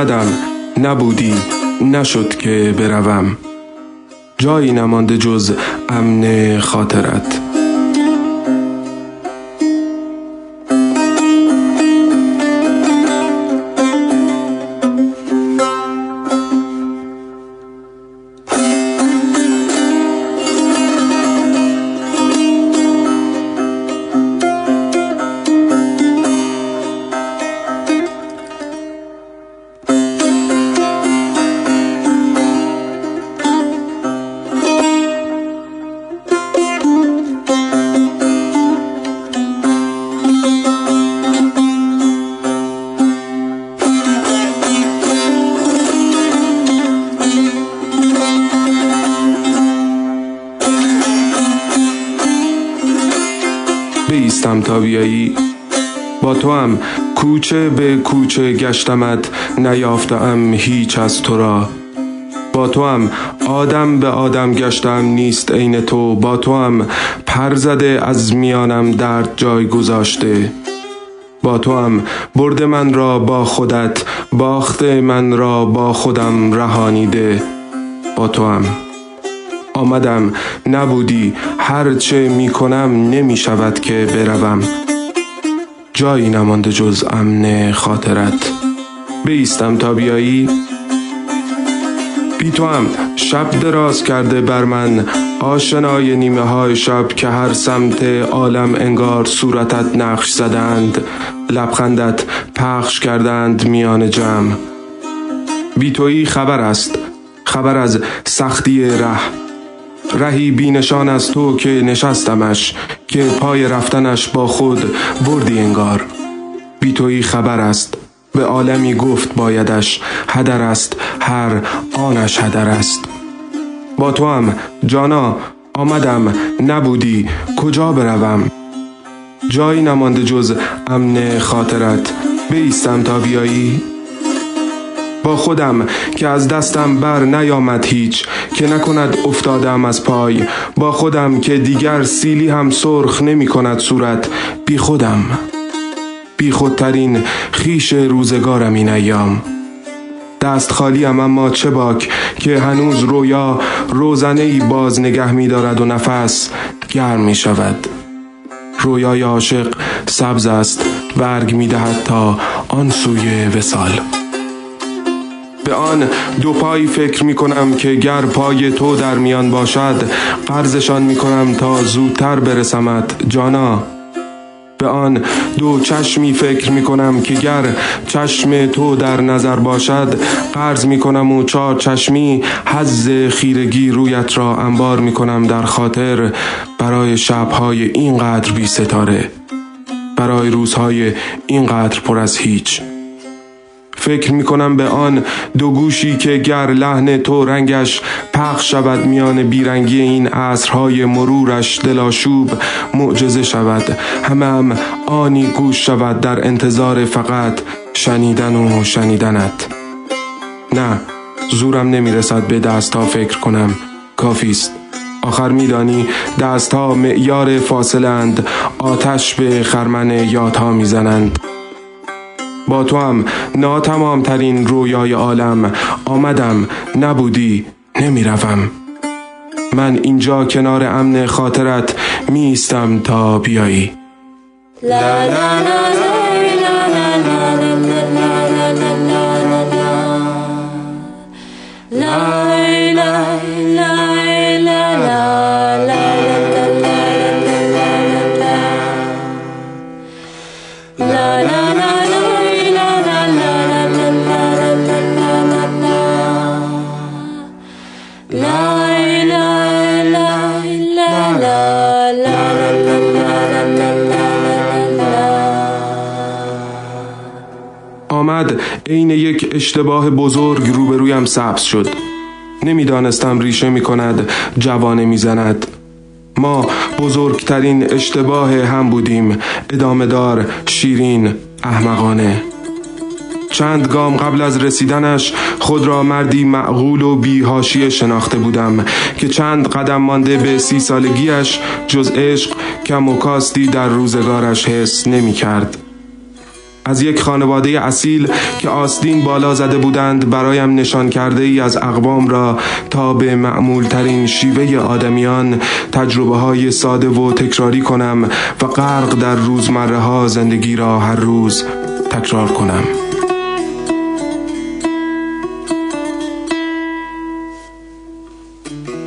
آمدم. نبودی. نشد که بروم. جایی نمانده جز امن خاطرت. کوچه به کوچه گشتمت نیافتم هیچ از تو را. با تو هم آدم به آدم گشتم نیست عین تو. با تو هم پر زده از میانم درد جای گذاشته. با تو هم برد من را با خودت باخت من را با خودم رهانیده. با تو هم آمدم نبودی هرچه می کنم نمی شود که بروم. جایی نمانده جز امن خاطرت. بیستم تا بیایی. بی تو هم شب دراز کرده بر من. آشنای نیمه های شب که هر سمت عالم انگار صورتت نقش زدند. لبخندت پخش کردند میان جمع. بی تویی خبر است. خبر از سختی ره رهی بینشان از تو که نشستمش که پای رفتنش با خود بردی انگار. بی توی خبر است به عالمی گفت بایدش هدر است هر آنش هدر است. با تو هم جانا آمدم نبودی کجا بروم؟ جایی نمانده جز امن خاطرت بیستم تا بیایی؟ با خودم که از دستم بر نیامد هیچ که نکند افتادم از پای. با خودم که دیگر سیلی هم سرخ نمی کند صورت. بی خودم بی خودترین خیش روزگارم این ایام. دست خالیم اما چه باک که هنوز رویا روزنه ای باز نگه می دارد و نفس گرم می شود رویای عاشق سبز است برگ می دهد تا آن سوی وسال به آن دو پای فکر می کنم که گر پای تو در میان باشد قرضشان می کنم تا زودتر برسمت. جانا. به آن دو چشمی فکر می کنم که گر چشم تو در نظر باشد قرض می کنم و چار چشمی حز خیرگی رویت را انبار می کنم در خاطر برای شبهای اینقدر بی ستاره برای روزهای اینقدر پر از هیچ. فکر می کنم به آن دو گوشی که گر لحن تو رنگش پخش شود میان بیرنگی این عصرهای مرورش دلاشوب معجزه شود. همه هم آنی گوش شود در انتظار فقط شنیدن و شنیدنت. نه زورم نمی‌رسد به دست ها فکر کنم. کافیست آخر میدانی دست ها معیار فاصلند آتش به خرمن یادها می‌زنند. با تو هم ناتمام ترین رویای عالم آمدم نبودی نمی‌روم. من اینجا کنار امن خاطرت میستم تا بیایی. لا لا لا بزرگ روبرویم سبز شد. نمی‌دانستم ریشه می کند جوانه می‌زند. ما بزرگترین اشتباه هم بودیم. ادامه دار شیرین احمقانه. چند گام قبل از رسیدنش خود را مردی معقول و بیهاشی شناخته بودم که چند قدم مانده به سی سالگیش جز عشق کم و کاستی در روزگارش حس نمی کرد. از یک خانواده اصیل که آستین بالا زده بودند برایم نشان کرده ای از اقوام را تا به معمول ترین شیوه آدمیان تجربه های ساده و تکراری کنم و غرق در روزمره ها زندگی را هر روز تکرار کنم.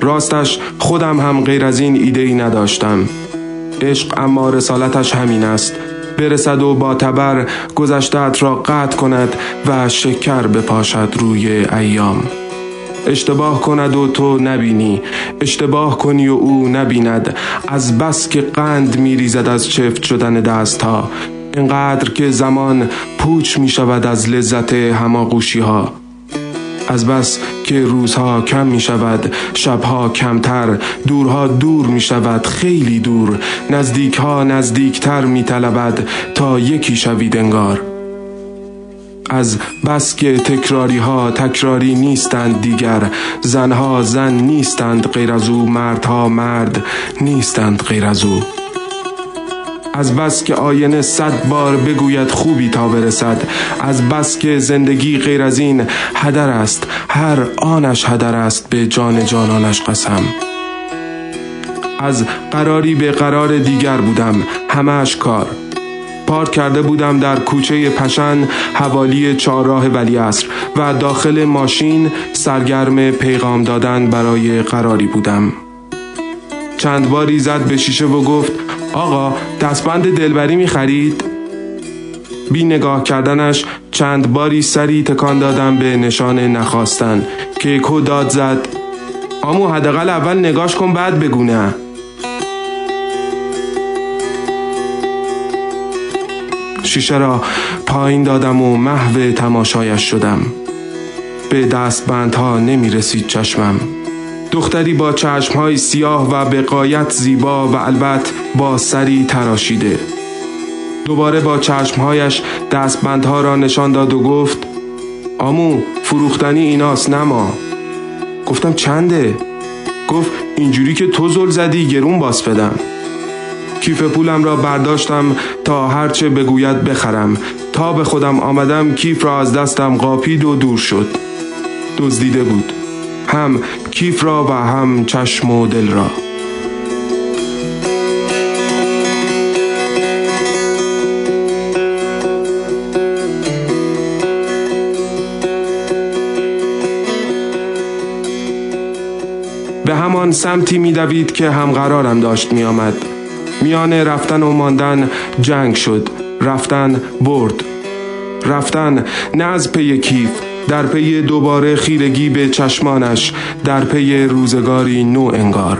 راستش خودم هم غیر از این ایده ای نداشتم. عشق اما رسالتش همین است. برسد و با تبر گذشتت را قطع کند و شکر بپاشد روی ایام. اشتباه کند و تو نبینی اشتباه کنی و او نبیند. از بس که قند میریزد از چفت شدن دست ها اینقدر که زمان پوچ می شود از لذت هماغوشی ها از بس که روزها کم می شود شبها کمتر دورها دور می شود خیلی دور نزدیکها نزدیکتر می طلبد تا یکی شوید انگار. از بس که تکراری ها تکراری نیستند دیگر زنها زن نیستند غیر از او مردها مرد نیستند غیر از او. از بس که آینه صد بار بگوید خوبی تا برسد. از بس که زندگی غیر از این هدر است. هر آنش هدر است به جان جانانش قسم. از قراری به قرار دیگر بودم. همش کار. پارک کرده بودم در کوچه پشن حوالی چهارراه ولیعصر و داخل ماشین سرگرم پیغام دادن برای قراری بودم. چند باری زد به شیشه و گفت آقا دستبند دلبری می خرید؟ بی نگاه کردنش چند باری سری تکان دادم به نشان نخواستن. که کو داد زد. آمو حداقل اول نگاش کن بعد بگونه شیشه را پایین دادم و محو تماشایش شدم. به دستبندها نمی رسید چشمم. دختری با چشمهای سیاه و به قایت زیبا و البته با سری تراشیده. دوباره با چشمهایش دستبندها را نشان داد و گفت آمو فروختنی ایناست نما گفتم چنده؟ گفت اینجوری که تو زل زدی گرون باز بدم. کیف پولم را برداشتم تا هرچه بگوید بخرم. تا به خودم آمدم کیف را از دستم قاپید و دور شد. دزدیده بود. هم کیف را و هم چشم و دل را. به همان سمتی میدوید که همقرارم داشت می آمد. میان رفتن و ماندن جنگ شد. رفتن برد. رفتن نه از پی کیف در پی دوباره خیرگی به چشمانش در پی روزگاری نو انگار.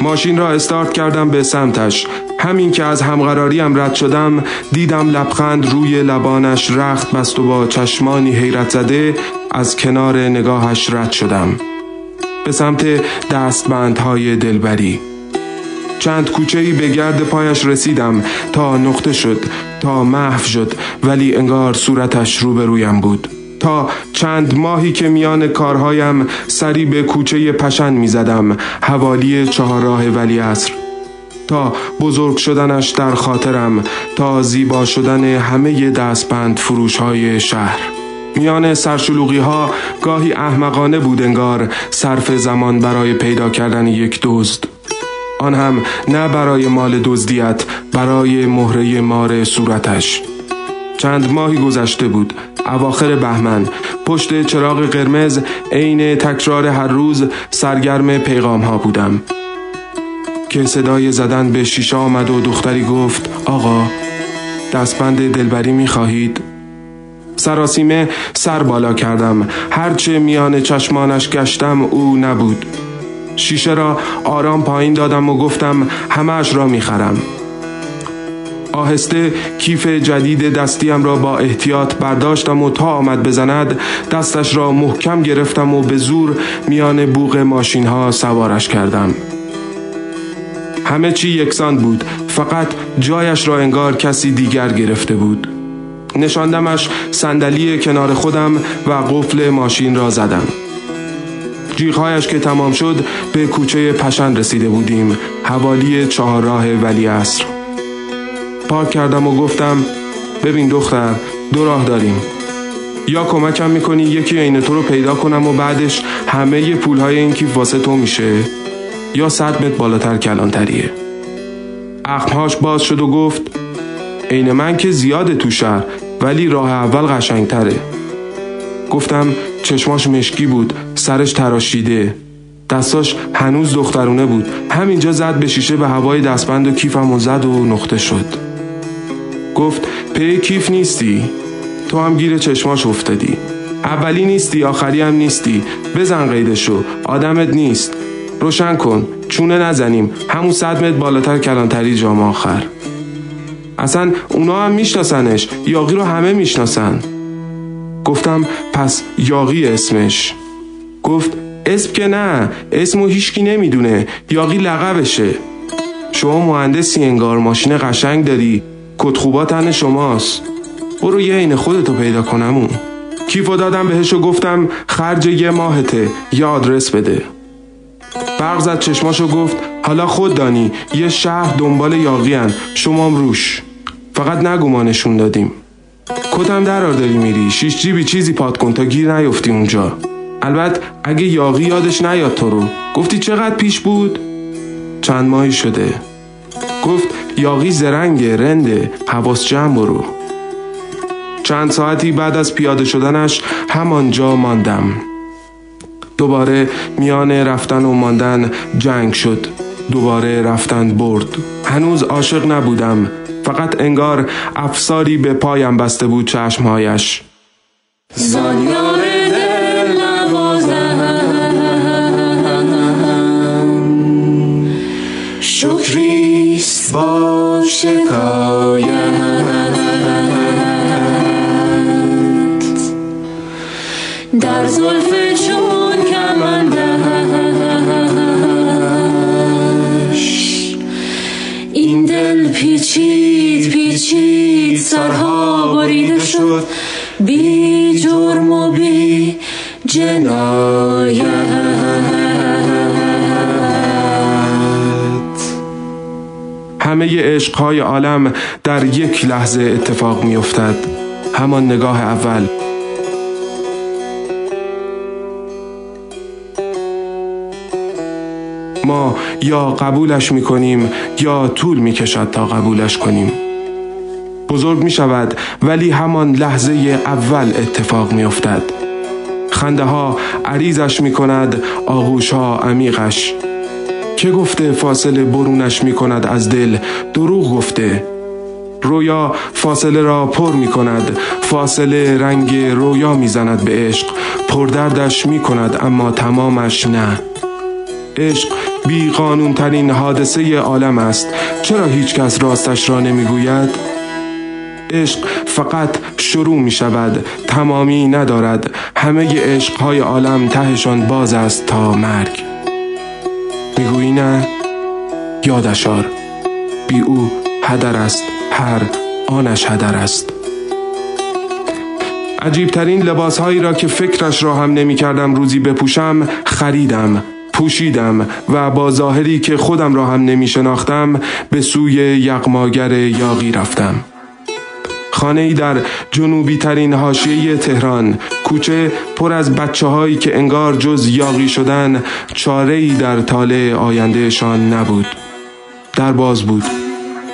ماشین را استارت کردم به سمتش. همین که از همقراریم رد شدم دیدم لبخند روی لبانش رخت بست و با چشمانی حیرت زده از کنار نگاهش رد شدم. به سمت دستبندهای دلبری. چند کوچه به گرد پایش رسیدم. تا نقطه شد تا محو شد ولی انگار صورتش روبرویم بود. تا چند ماهی که میان کارهایم سری به کوچه پشن می زدم حوالی چهارراه ولی عصر. تا بزرگ شدنش در خاطرم تا زیبا شدن همه دستبند فروش های شهر. میان سرشلوغی ها گاهی احمقانه بود انگار صرف زمان برای پیدا کردن یک دزد. آن هم نه برای مال دزدیت برای مهره مار صورتش. چند ماهی گذشته بود اواخر بهمن. پشت چراغ قرمز عین تکرار هر روز سرگرم پیغام ها بودم. که صدای زدن به شیشه آمد و دختری گفت آقا دستبند دلبری می خواهید؟ سراسیمه سر بالا کردم. هرچه میان چشمانش گشتم او نبود. شیشه را آرام پایین دادم و گفتم همهش را می‌خرم. آهسته کیف جدید دستیم را با احتیاط برداشتم و تا آمد بزند دستش را محکم گرفتم و به زور میان بوغ ماشین ها سوارش کردم. همه چی یکسان بود فقط جایش را انگار کسی دیگر گرفته بود. نشاندمش صندلی کنار خودم و قفل ماشین را زدم. جیغهایش که تمام شد به کوچه پشن رسیده بودیم. حوالی چهارراه ولی عصر. پارک کردم و گفتم ببین دختر دو راه داریم. یا کمکم می‌کنی یکی عین تو رو پیدا کنم و بعدش همه پولهای این کیف واسه تو میشه؟ یا صد متر بالاتر کلانتریه؟ اخمهاش باز شد و گفت عین من که زیاده تو شهر ولی راه اول قشنگتره. گفتم چشماش مشکی بود. سرش تراشیده. دستاش هنوز دخترونه بود. همینجا زد به شیشه به هوای دستبند و کیفم و زد و نقطه شد. گفت پی کیف نیستی؟ تو هم گیر چشماش افتادی. اولی نیستی آخری هم نیستی. بزن قیدشو. آدمت نیست. روشن کن. چونه نزنیم. همون صد متر بالاتر کلانتری جام آخر. اصلا اونا هم میشناسنش. یاقی رو همه می‌شناسن. گفتم پس یاقی اسمش. گفت اسم که نه اسمو هیچکی نمی‌دونه یاقی لقبشه. شما مهندسی انگار ماشین قشنگ داری کتخوبا تن شماست. برو یه عین خودتو پیدا کنم اون کیفو دادم بهش و گفتم خرج یه ماهته یه آدرس بده. برق زد چشماشو گفت حالا خود دانی یه شهر دنبال یاقی هن شمام روش. فقط نگو دادیم. کتم درار داری میری شیش جیبی چیزی پات کن تا گیر نیفتی اونجا. البته اگه یاقی یادش نیاد تو رو. گفتی چقدر پیش بود؟ چند ماهی شده. گفت یاقی زرنگه رنده حواس جمع برو. چند ساعتی بعد از پیاده شدنش همانجا ماندم. دوباره میان رفتن و ماندن جنگ شد. دوباره رفتن برد. هنوز عاشق نبودم. فقط انگار افساری به پایم بسته بود چشمهایش. زانیار همه عشقهای عالم در یک لحظه اتفاق می افتد همان نگاه اول. ما یا قبولش می کنیم یا طول می کشد تا قبولش کنیم. بزرگ می شود ولی همان لحظه اول اتفاق می افتد خنده ها عریضش می کند آغوش ها عمیقش. که گفته فاصله برونش می کند از دل؟ دروغ گفته. رویا فاصله را پر می کند فاصله رنگ رویا می زند به عشق. پردردش می کند اما تمامش نه. عشق بی قانون ترین حادثه عالم است. چرا هیچ کس راستش را نمی‌گوید؟ عشق فقط شروع می شود تمامی ندارد. همه عشقهای عالم تهشان باز است تا مرگ. می‌گویی نه؟ یادشار بی او هدر است هر آنش هدر است. عجیبترین لباس هایی را که فکرش را هم نمی کردم روزی بپوشم خریدم پوشیدم و با ظاهری که خودم را هم نمی شناختم به سوی یغماگر یاقی رفتم. خانه ای در جنوبی ترین حاشیه تهران کوچه پر از بچه هایی که انگار جز یاقی شدن چاره ای در طالع آیندهشان نبود در باز بود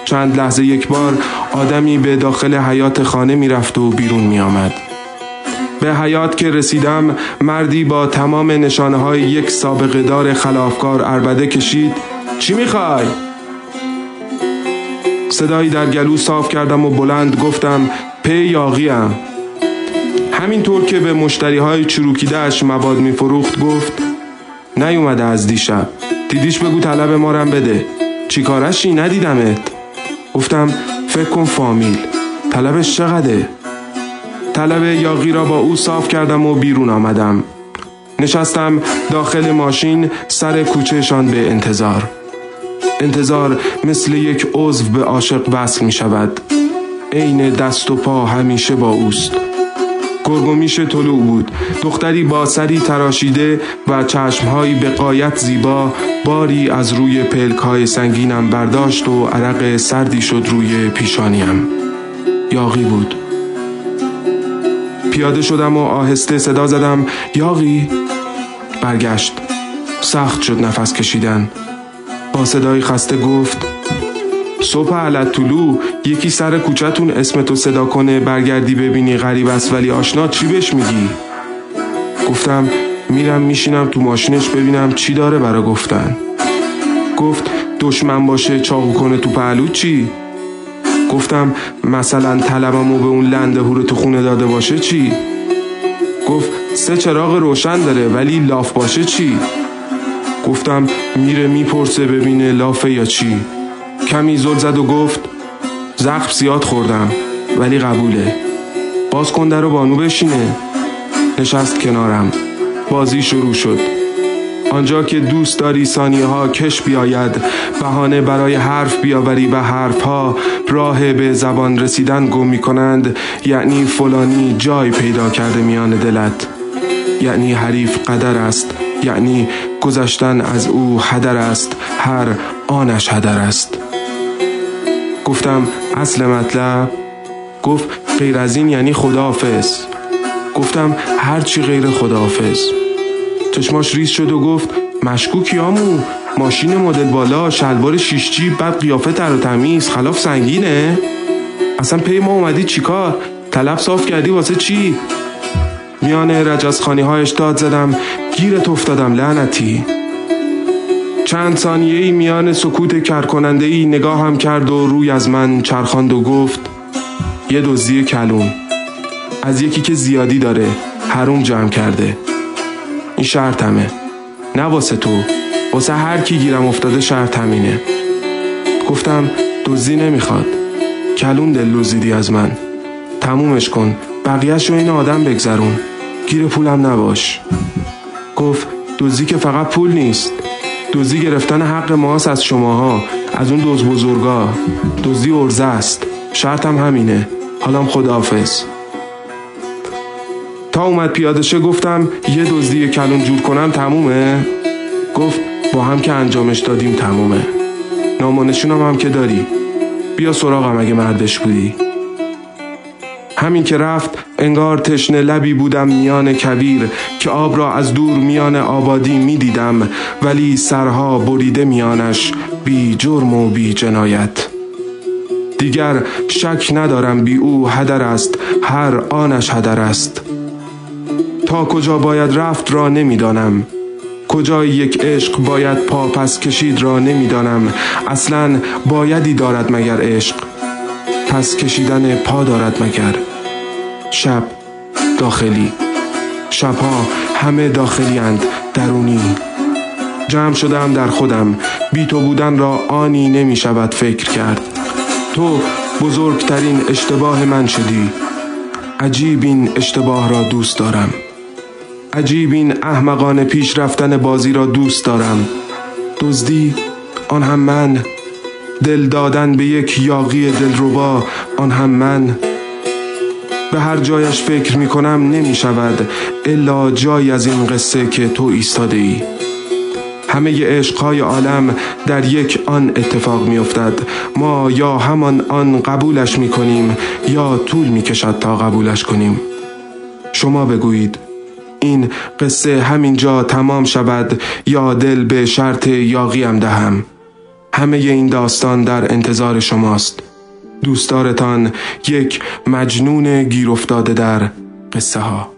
چند لحظه یک بار آدمی به داخل حیات خانه می رفت و بیرون می آمد. به حیات که رسیدم مردی با تمام نشانه های یک سابقه دار خلافکار عربده کشید چی می‌خوای؟ صدایی در گلو صاف کردم و بلند گفتم پی یاقیم همینطور که به مشتری های چروکیدهش مواد میفروخت گفت نیومده از دیشب دیدیش بگو طلب ما رم بده چیکارشی ندیدمت. گفتم فکر کن فامیل طلبش چقدره؟ طلب یاقی را با او صاف کردم و بیرون آمدم. نشستم داخل ماشین سر کوچهشان به انتظار. انتظار مثل یک عضو به عاشق وصل می شود. عین دست و پا همیشه با اوست. گرگومیش طلوع بود. دختری با سری تراشیده و چشمهایی به قایت زیبا باری از روی پلک های سنگینم برداشت و عرق سردی شد روی پیشانیم. یاقی بود. پیاده شدم و آهسته صدا زدم. یاقی برگشت. سخت شد نفس کشیدن. با صدای خسته گفت صبح علت طلو یکی سر کوچتون اسم تو صدا کنه برگردی ببینی غریب است ولی آشنا چی بهش میگی؟ گفتم میرم میشینم تو ماشینش ببینم چی داره برا گفتن. گفت دشمن باشه چاقو کنه تو پهلو چی؟ گفتم مثلا طلبمو به اون لنده هورو تو خونه داده باشه چی؟ گفت سه چراغ روشن داره ولی لاف باشه چی؟ گفتم میره می‌پرسه ببینه لافه یا چی. کمی زل زد و گفت زخم زیاد خوردم ولی قبوله. باز کن در و بانو بشینه. نشست کنارم. بازی شروع شد. آنجا که دوست داری ثانیه ها کش بیاید بهانه برای حرف بیاوری و حرف ها راه به زبان رسیدن گم می کنند یعنی فلانی جای پیدا کرده میان دلت. یعنی حریف قدر است. یعنی گذشتن از او هدر است هر آنش هدر است. گفتم اصل مطلب؟ گفت غیر از این یعنی خداحافظ. گفتم هرچی غیر خداحافظ. چشماش ریز شد و گفت مشکوکی آمو ماشین مدل بالا شلوار شیش جیب بعد قیافه تر و تمیز خلاف سنگینه. اصلا پی ما اومدی چیکار؟ طلب صاف کردی واسه چی؟ میان رجزخانی هایش داد زدم گیرت افتادم لعنتی. چند ثانیه ای میان سکوت کرکننده ای نگاه هم کرد و روی از من چرخاند و گفت یه دزدی کلون. از یکی که زیادی داره حروم جمع کرده. این شرطمه نه واسه تو. واسه هر کی گیرم افتاده شرط همینه گفتم دزدی نمی‌خواد. کلون دل لوزیدی از من. تمومش کن. بقیهش رو این آدم بگذرون. گیر پولم نباش. گفت دزدی که فقط پول نیست. دزدی گرفتن حق ماست از شماها. از اون دوز بزرگا. دزدی ارزه است. شرطم همینه. حالم خداحافظ. تا اومد پیاده گفتم یه دزدی کلون جور کنم تمومه. گفت با هم که انجامش دادیم تمومه. نامانشونم هم که داری. بیا سراغم اگه مردش بودی. همین که رفت انگار تشنه لبی بودم میان کویر که آب را از دور میان آبادی می‌دیدم ولی سرها بریده میانش بی جرم و بی جنایت. دیگر شک ندارم بی او هدر است هر آنش هدر است. تا کجا باید رفت را نمی‌دانم. کجای یک عشق باید پا پس کشید را نمی‌دانم. اصلا بایدی دارد مگر عشق؟ پس کشیدن پا دارد مگر شب داخلی؟ شبها همه داخلی اند درونی. جمع شدم در خودم بی تو بودن را آنی نمی شود فکر کرد. تو بزرگترین اشتباه من شدی. عجیب این اشتباه را دوست دارم. عجیب این احمقان پیش رفتن بازی را دوست دارم. دزدی آن هم من. دل دادن به یک یاقی دلربا آن هم من. به هر جایش فکر می کنم نمی شود الا جای از این قصه که تو ایستاده ای همه عشقهای عالم در یک آن اتفاق می افتد ما یا همان آن قبولش می کنیم یا طول می کشد تا قبولش کنیم. شما بگویید این قصه همینجا تمام شود یا دل به شرط یاقیم دهم؟ همه این داستان در انتظار شماست. دوستدارتان یک مجنون گیر افتاده در قصه ها